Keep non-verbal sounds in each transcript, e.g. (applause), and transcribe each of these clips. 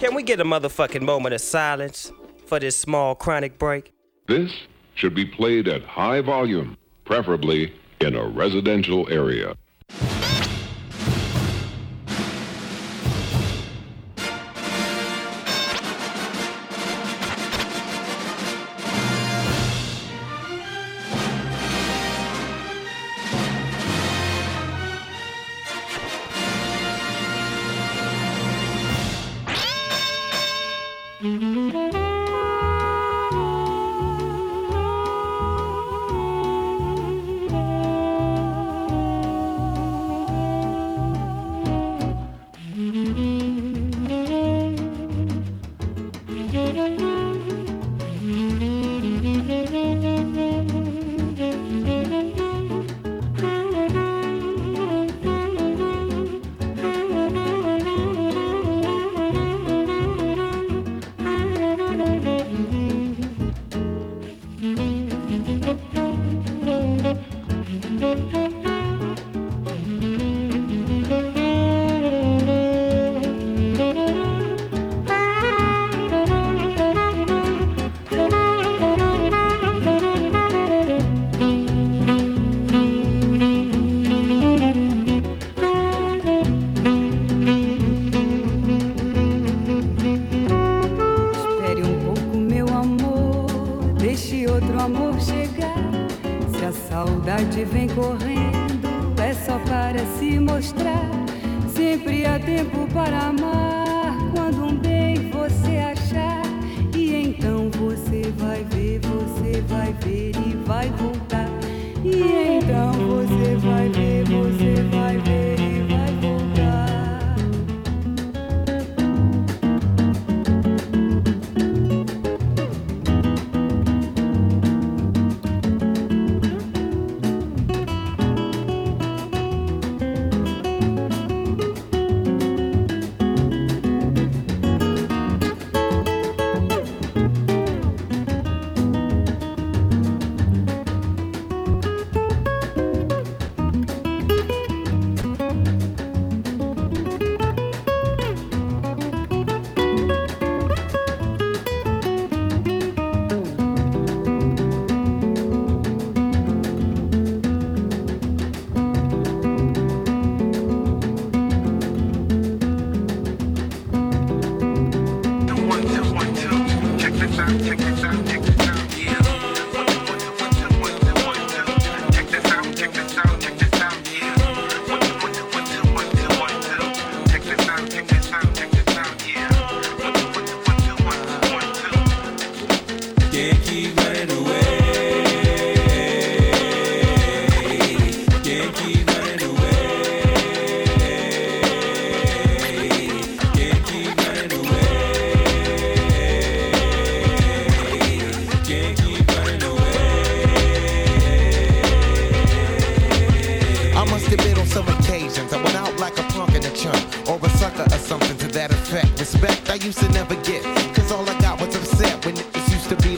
Can we get a motherfucking moment of silence for this small chronic break? This should be played at high volume, preferably in a residential area.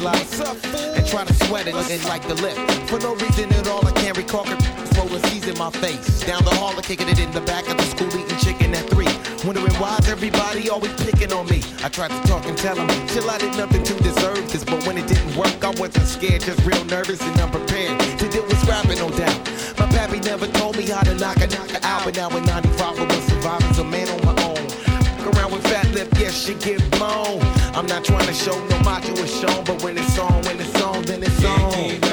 Be and try to sweat it and like the lip. For no reason at all, I can't recall. Rolling C's in my face. Down the hall, I'm kicking it in the back of the school, eating chicken at three. Wondering why's everybody always picking on me. I tried to talk and tell them, chill, I did nothing to deserve this. But when it didn't work, I wasn't scared, just real nervous and unprepared to deal with scrapping, no doubt. My pappy never told me how to knock a knocker out, but now in 95, I was surviving, a man on my own. Walk around with fat lip, yes, she get blown. I'm not trying to show no macho is shown, but when it's on, when it's on, then it's on.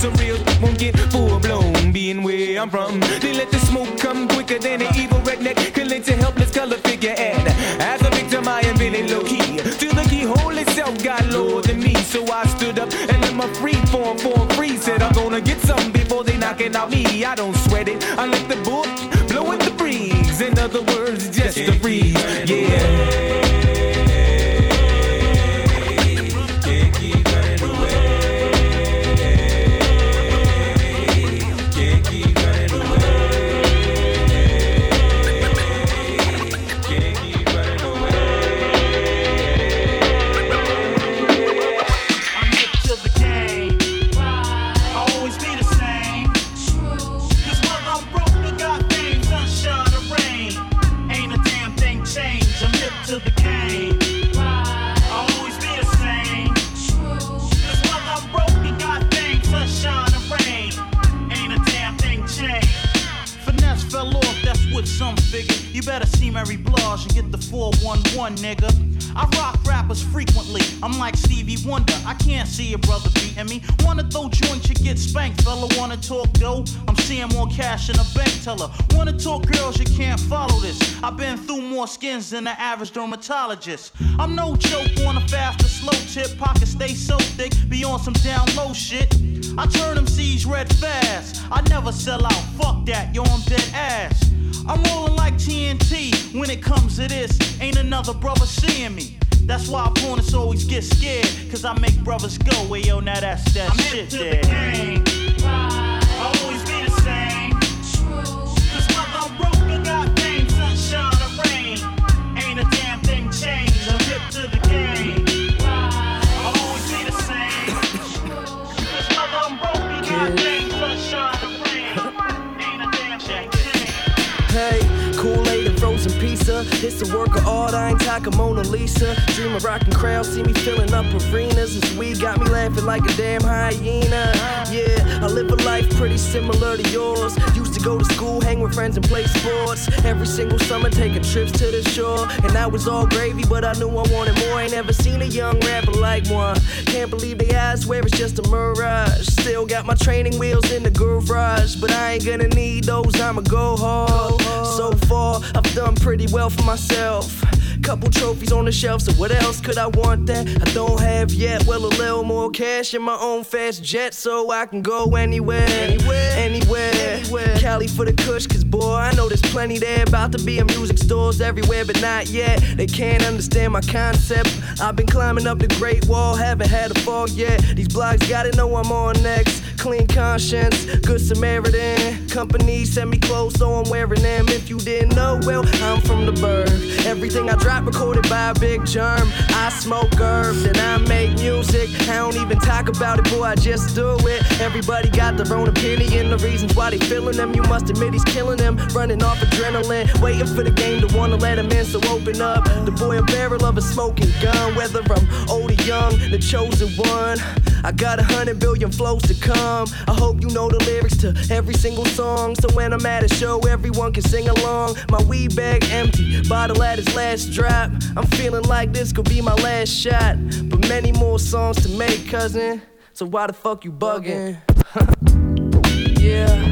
So real won't get full blown. Being where I'm from, they let the smoke come quicker than an evil redneck. Collect a helpless color figure. And as a victim, I am feeling low key. To the keyhole itself got lower than me, so I stood up and let my free form form free. Said I'm gonna get some before they knocking out me. I don't sweat it. I let the book blow in the breeze. In other words, just a breeze. Yeah. Dermatologist. I'm no joke on a fast or slow tip. Pockets stay so thick, be on some down low shit. I turn them C's red fast. I never sell out, fuck that, yo, I'm dead ass. I'm rolling like TNT when it comes to this. Ain't another brother seeing me. That's why opponents always get scared. Cause I make brothers go, yo, now that's that I'm shit there. It's a work of art, I ain't talking Mona Lisa. Dream of rocking crowds, see me filling up arenas. This weed got me laughing like a damn hyena. Yeah, I live a life pretty similar to yours. Used to go to school, hang with friends, and play sports. Every single summer, taking trips to the shore. And that was all gravy, but I knew I wanted more. Ain't never seen a young rapper like one. Can't believe they eyes where it's just a mirage. Still got my training wheels in the garage, but I ain't gonna need those, I'ma go hard. So far, I've done pretty well for myself. Couple trophies on the shelf, so what else could I want that I don't have yet? Well, a little more cash in my own fast jet, so I can go anywhere, anywhere, anywhere. anywhere. Cali for the kush, cause boy, I know there's plenty there. About to be in music stores everywhere, but not yet. They can't understand my concept. I've been climbing up the Great Wall, haven't had a fall yet. These blogs gotta know I'm on next. Clean conscience, good Samaritan. Company send me clothes, so I'm wearing them. If you didn't know, well, I'm from the bird. Everything I drop recorded by a big germ. I smoke herbs and I make music. I don't even talk about it, boy, I just do it. Everybody got their own opinion, the reasons why they feeling them. You must admit he's killing them, running off adrenaline, waiting for the game to wanna let him in. So open up, the boy a barrel of a smoking gun. Whether I'm old or young, the chosen one. I got a hundred billion flows to come. I hope you know the lyrics to every single song. So when I'm at a show, everyone can sing along. My weed bag empty, bottle at its last drop. I'm feeling like this could be my last shot. But many more songs to make, cousin. So why the fuck you bugging? (laughs) yeah.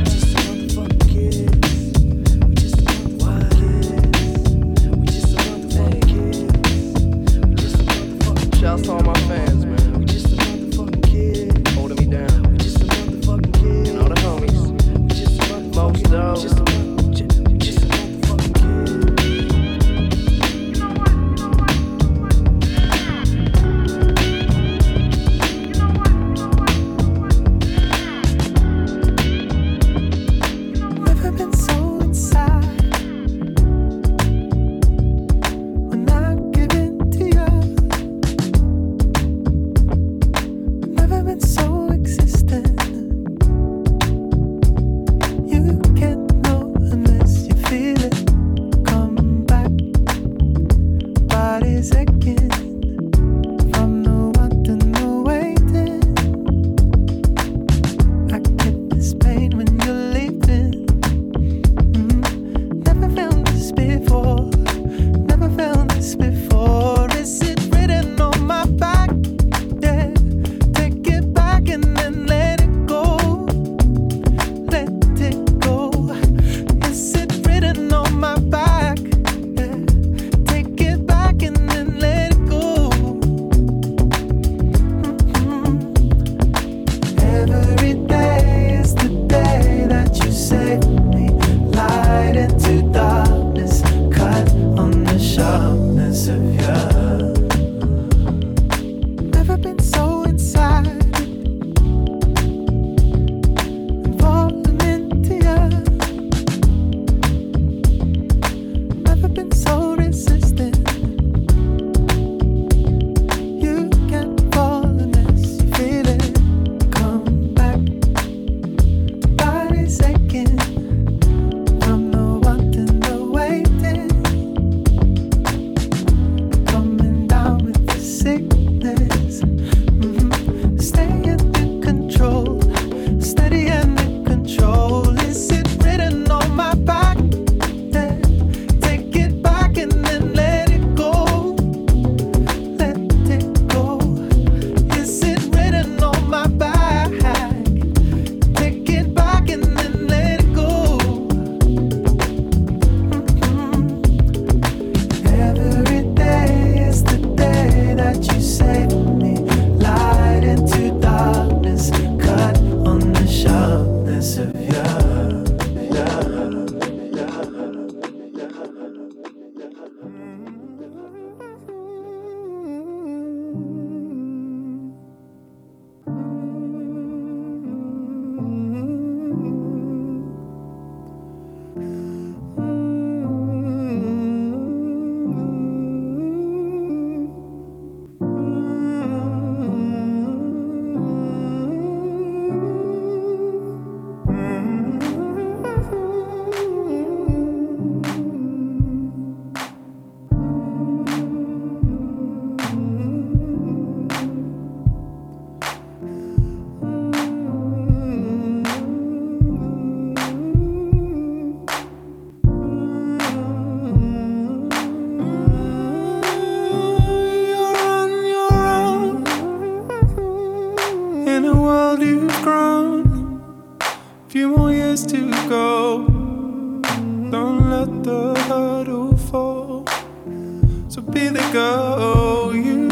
be the girl you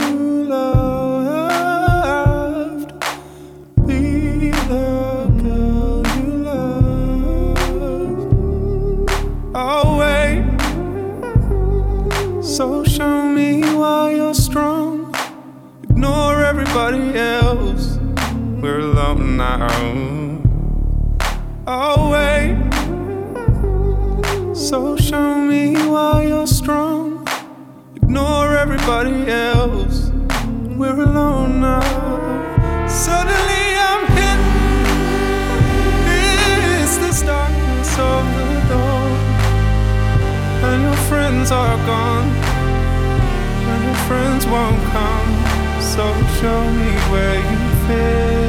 loved. Be the girl you loved. Oh, Always. So show me why you're strong. Ignore everybody else. We're alone now. friends are gone, and your friends won't come. So show me where you fit.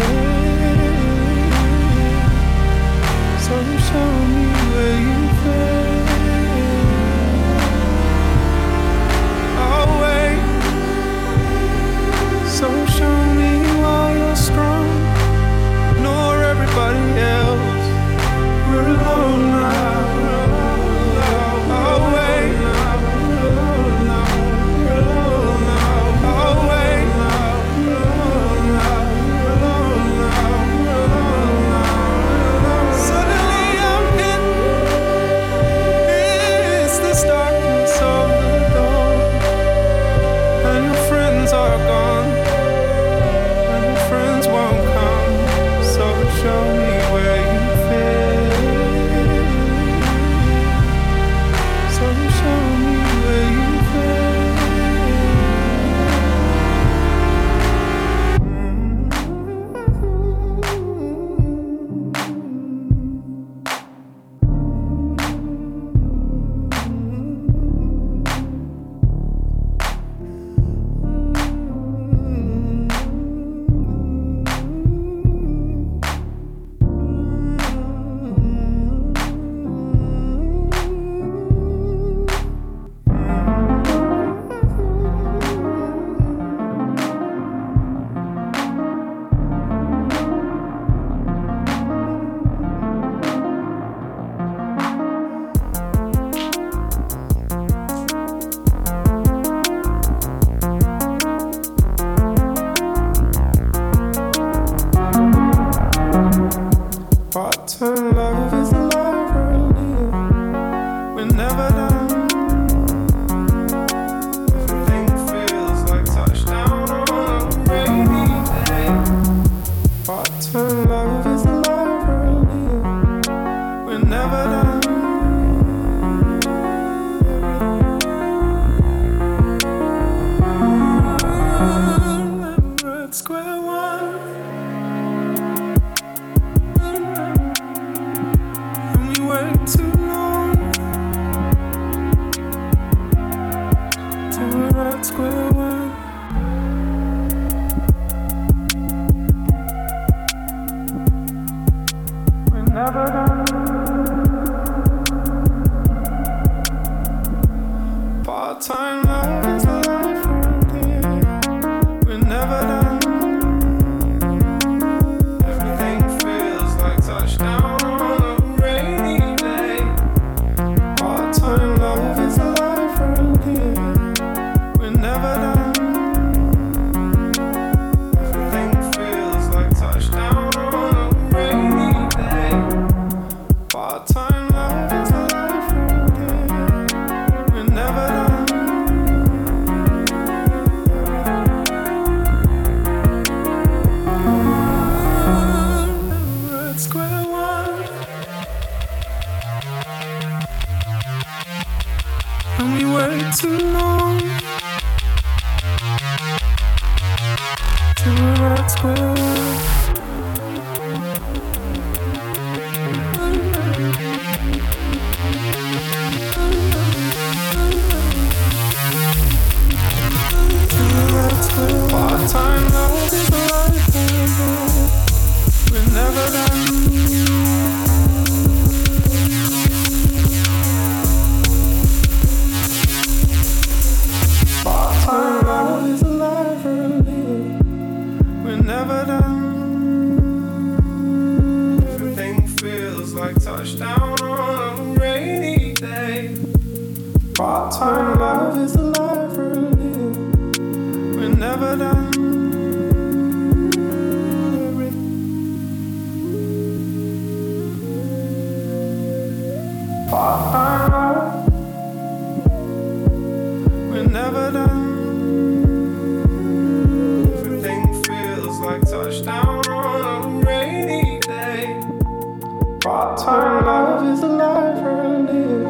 time. Love is a life we're living.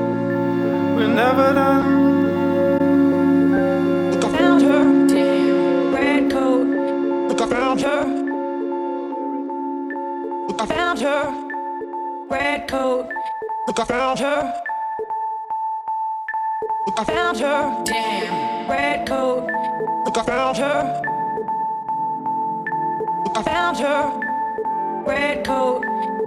We're never done. Found her, damn red coat. Look, I found her. Look, I found her. Red coat. Look, I found her. Look, I found her. Damn red coat. Look, I found her. Look, I found her. Red coat.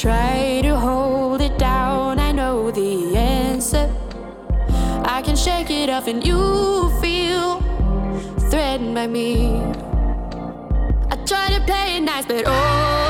try to hold it down, I know the answer. I can shake it off, and you feel threatened by me. I try to play it nice, but oh.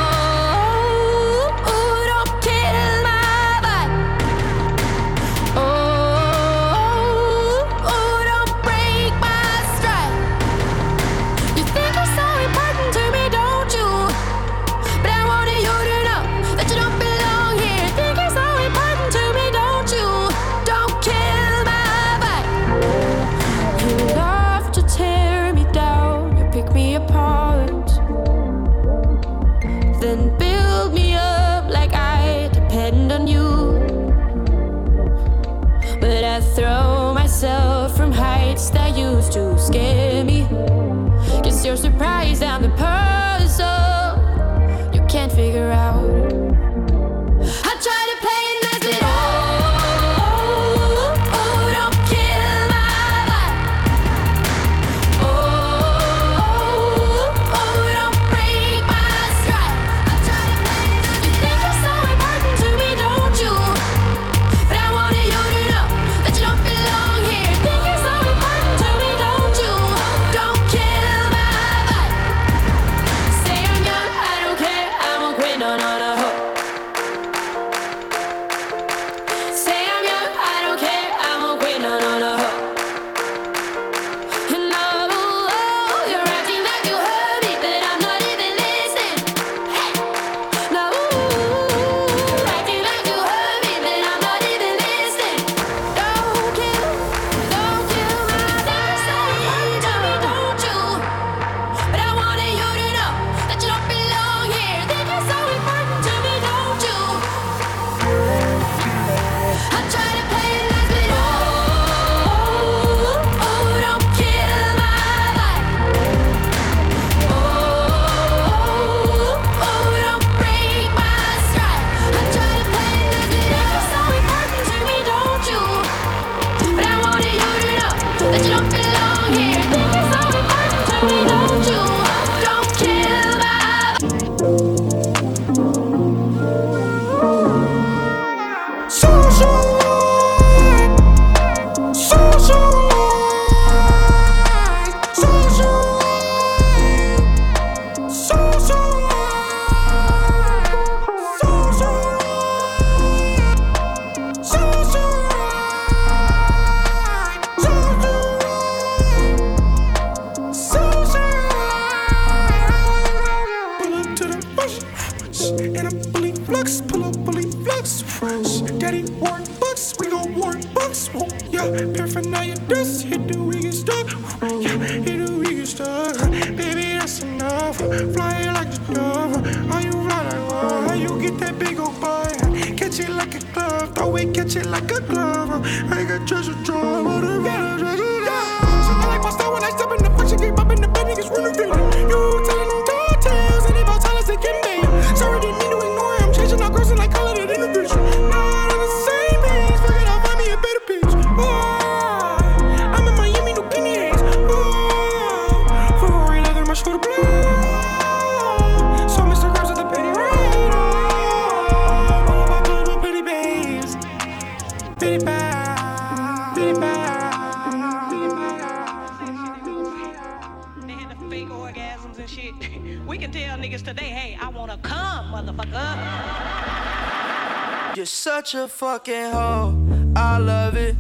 Such a fucking hoe. I love it.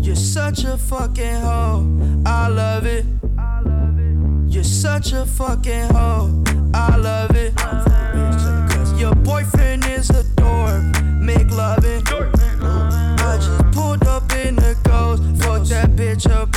You're such a fucking hoe. I love it. You're such a fucking hoe. I love it. Cause Your boyfriend is a dork. Make loving. I just pulled up in the ghost. Fucked that bitch up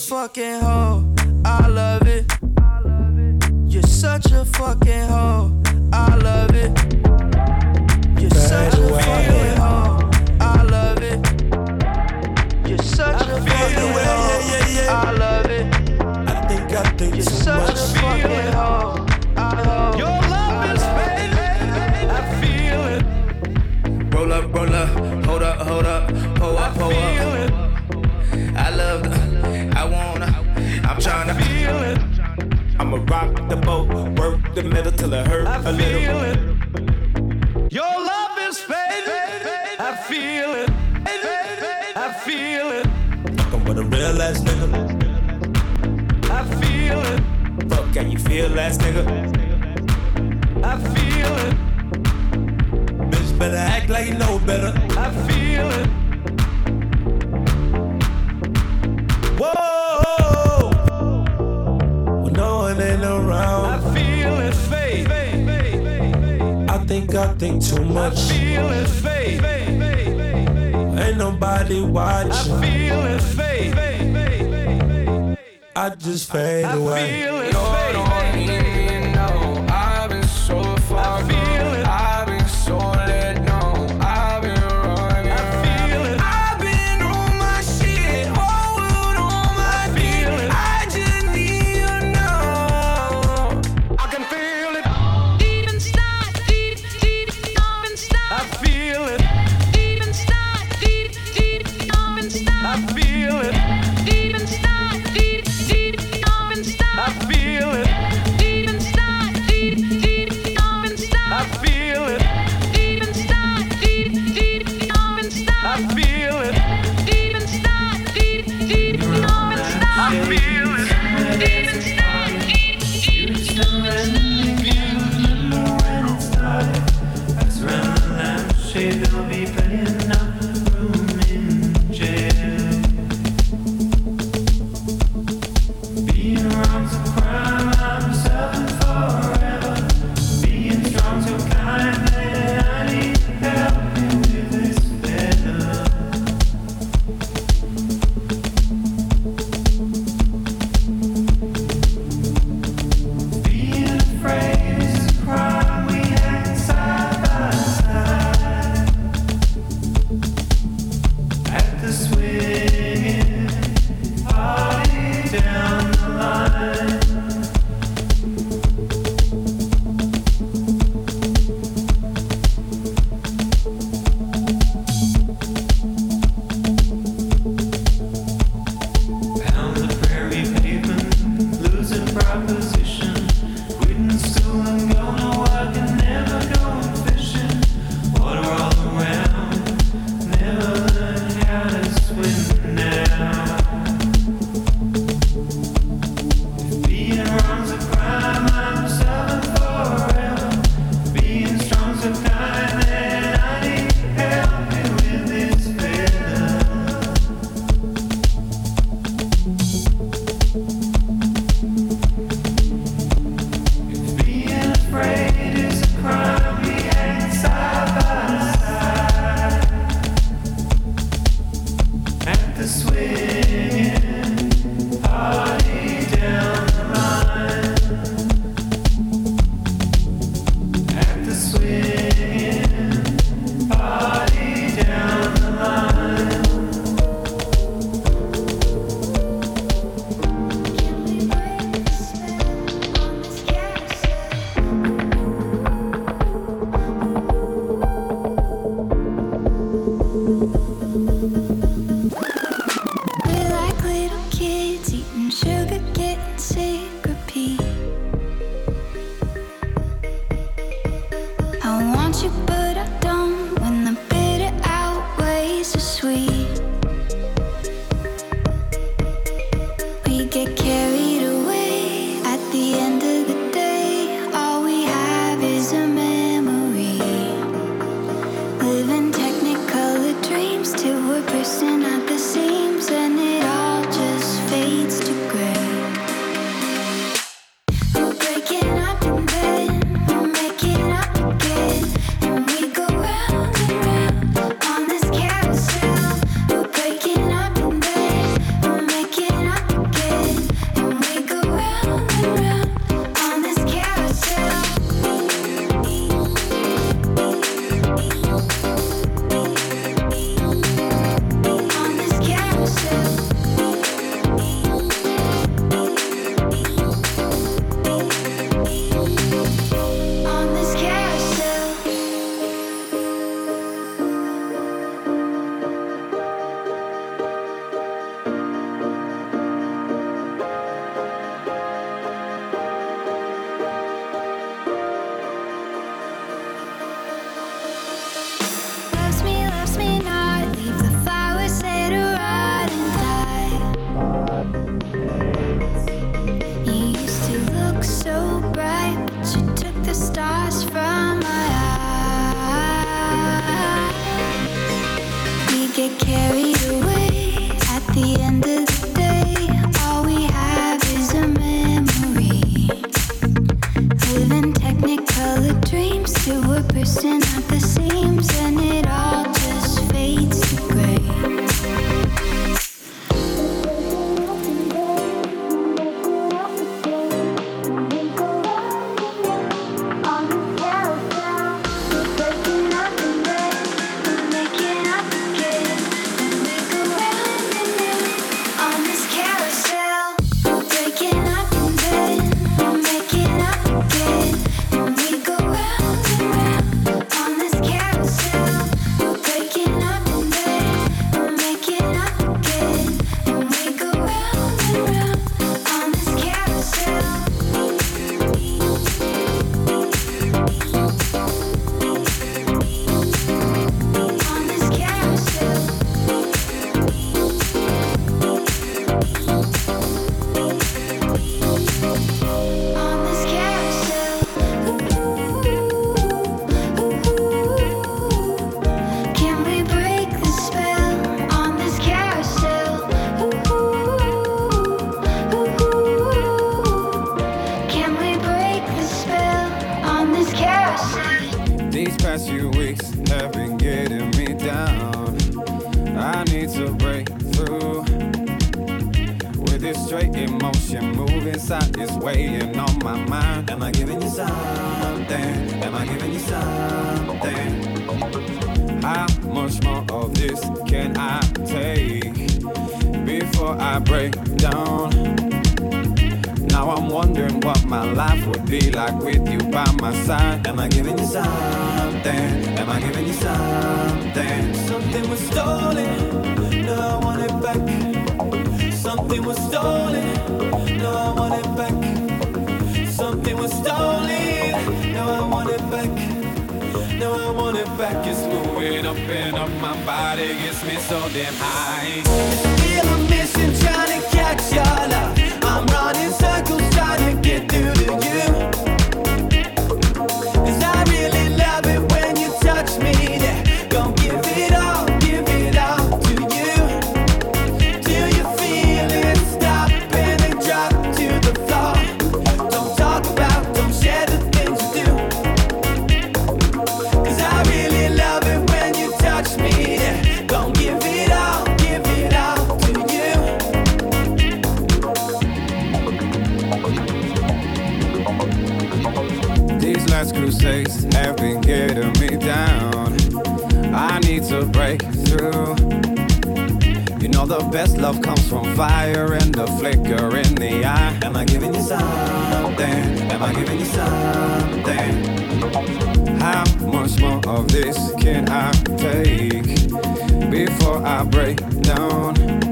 fucking hoe. I love it. You're such a fucking hoe. I love it. You're such a fucking hoe. I love it. You're such a fucking hoe. I love it. I think I think You're too such much. a fucking hoe. I love Your love is fading. I feel it. Roll up, roll up, hold up, hold up, I'ma rock the boat, work the metal till it hurt I a feel little. it. Your love is fading. I feel it. I feel it. Fucking with a real ass nigga. I feel it. Fuck, can you feel ass nigga? I feel it. Bitch better act like you know better. I feel it. When no one ain't I feel it fade. I think I think too much. I feel it fade. Ain't nobody watching. I feel it fade. I just fade I away. feel it fade. mistakes have been getting me down. I need to break through. You know the best love comes from fire and the flicker in the eye. Am I giving you something? Am I giving you something? How much more of this can I take before I break down?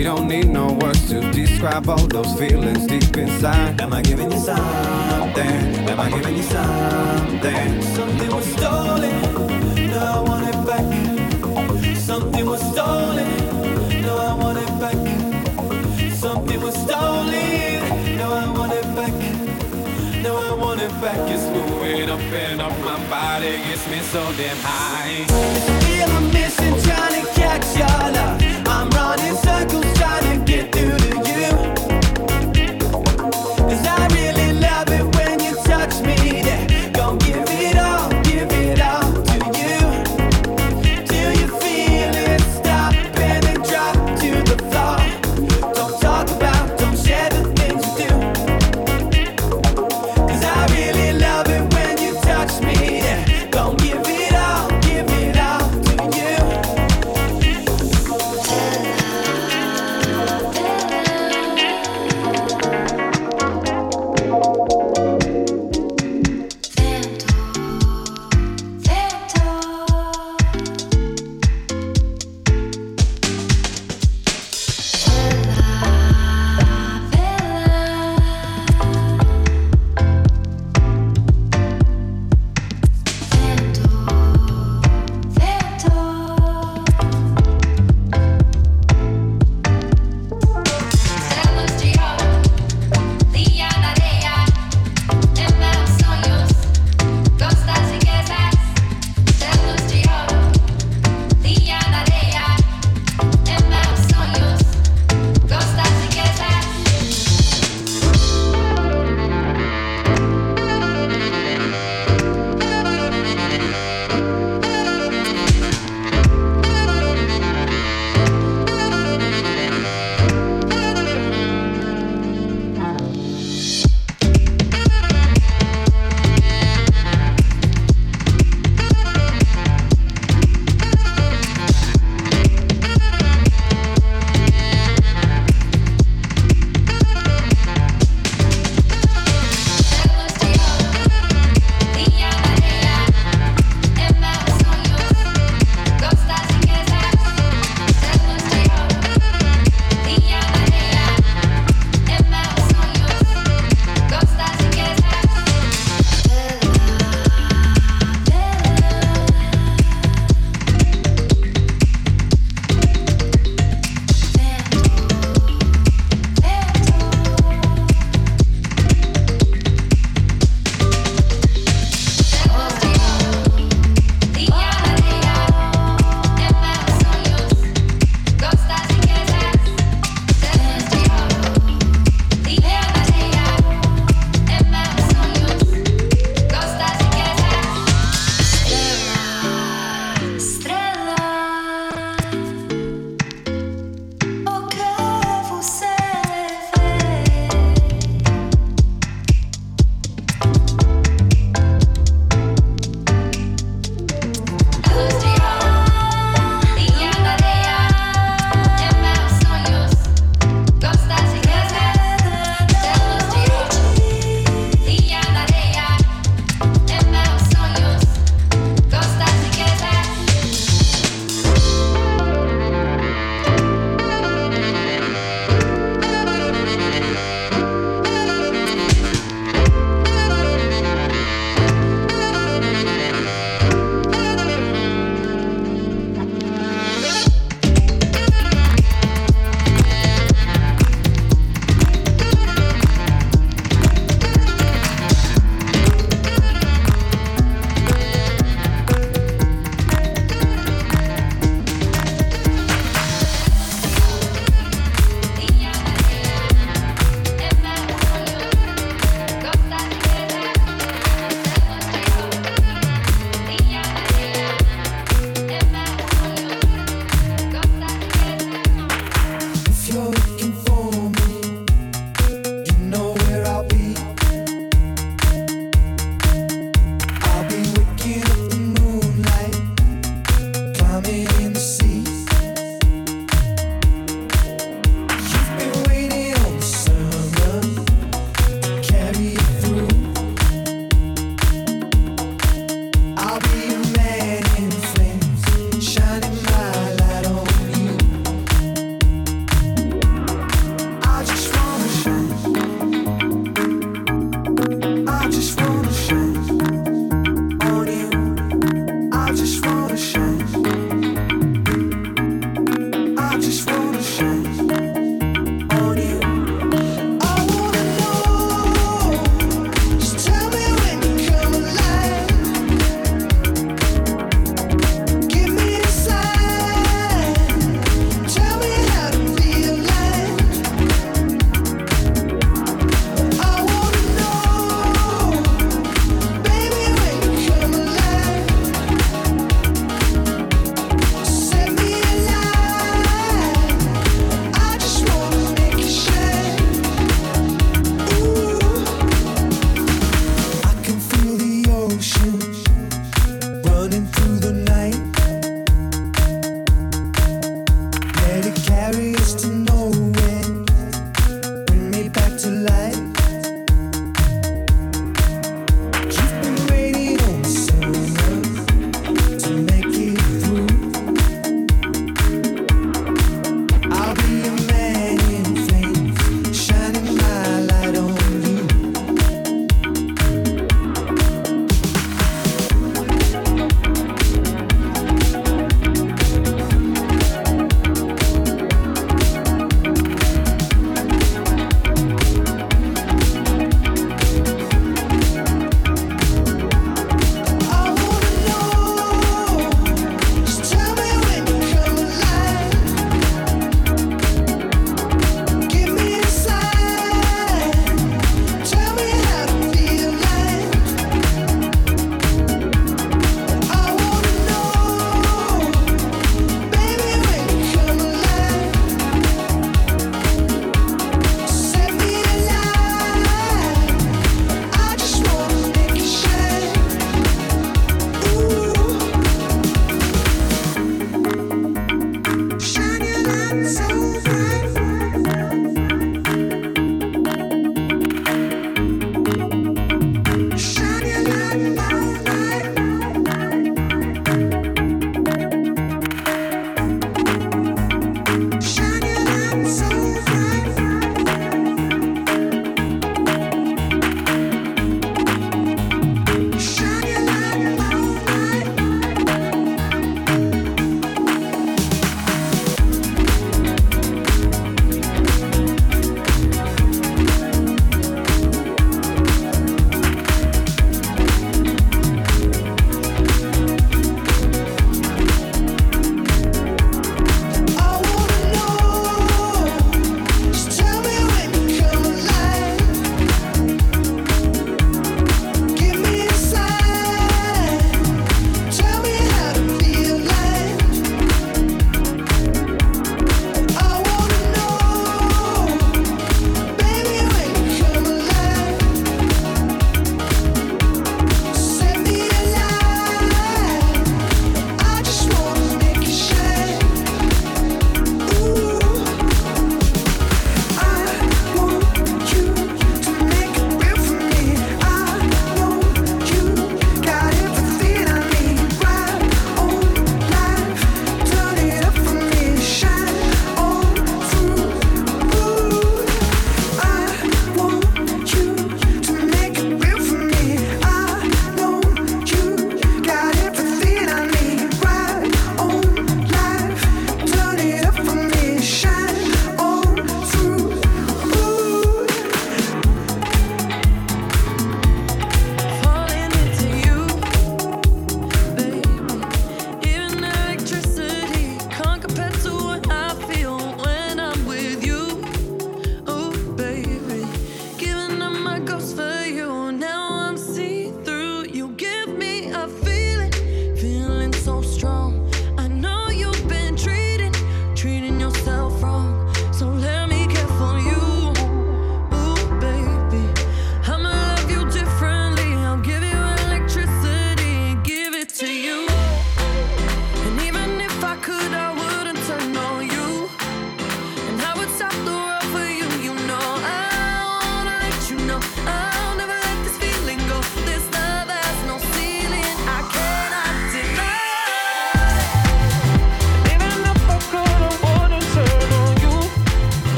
We don't need no words to describe all those feelings deep inside. Am I giving you something? Am I giving you something? Something was stolen, now I want it back. Something was stolen, now I want it back. Something was stolen, now I want it back. Now I want it back. It's moving up and up my body. Gets me so damn high. Still I'm missing, trying to catch your love. I'm running circles trying to get through to you.